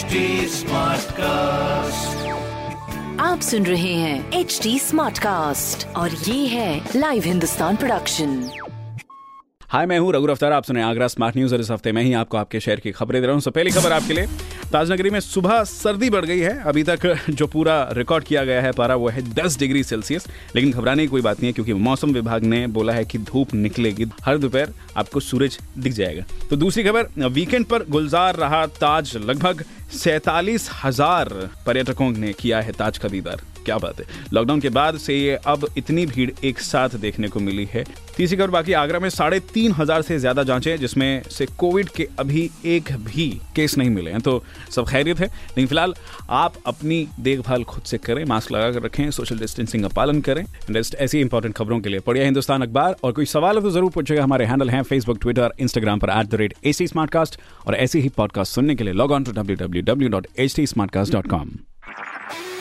HD cast आप सुन रहे हैं एच डी स्मार्ट कास्ट और ये है लाइव हिंदुस्तान प्रोडक्शन हाय मैं हूँ रघु अफ्तार आप सुने आगरा स्मार्ट न्यूज़ और इस हफ़्ते में ही आपको आपके शहर की खबरें दे रहा हूँ। पहली खबर आपके लिए। ताजनगरी में सुबह सर्दी बढ़ गई है। अभी तक जो पूरा रिकॉर्ड किया गया है पारा, वो है 10 डिग्री सेल्सियस। लेकिन घबराने की कोई बात नहीं है, क्योंकि मौसम विभाग ने बोला है कि धूप निकलेगी। हर दोपहर आपको सूरज दिख जाएगा। तो दूसरी खबर, वीकेंड पर गुलजार रहा ताज। लगभग सैतालीस हज़ार पर्यटकों ने किया है ताज का दीदार। क्या बात है। लॉकडाउन के बाद से ये अब इतनी भीड़ एक साथ देखने को मिली है। तीसरी खबर बाकी, आगरा में साढ़े तीन हज़ार से ज़्यादा जांचें, जिसमें से कोविड के अभी एक भी केस नहीं मिले हैं। तो सब खैरियत है, लेकिन फ़िलहाल आप अपनी देखभाल खुद से करें, मास्क लगा कर रखें, सोशल डिस्टेंसिंग का पालन करें। ऐसी इंपॉर्टेंट खबरों के लिए पढ़िए हिंदुस्तान अखबार। और कोई सवाल हो तो ज़रूर पूछेगा। हमारे हैंडल हैं फेसबुक ट्विटर इंस्टाग्राम पर एट द रेट और ऐसे ही पॉडकास्ट सुनने के लिए log on to W W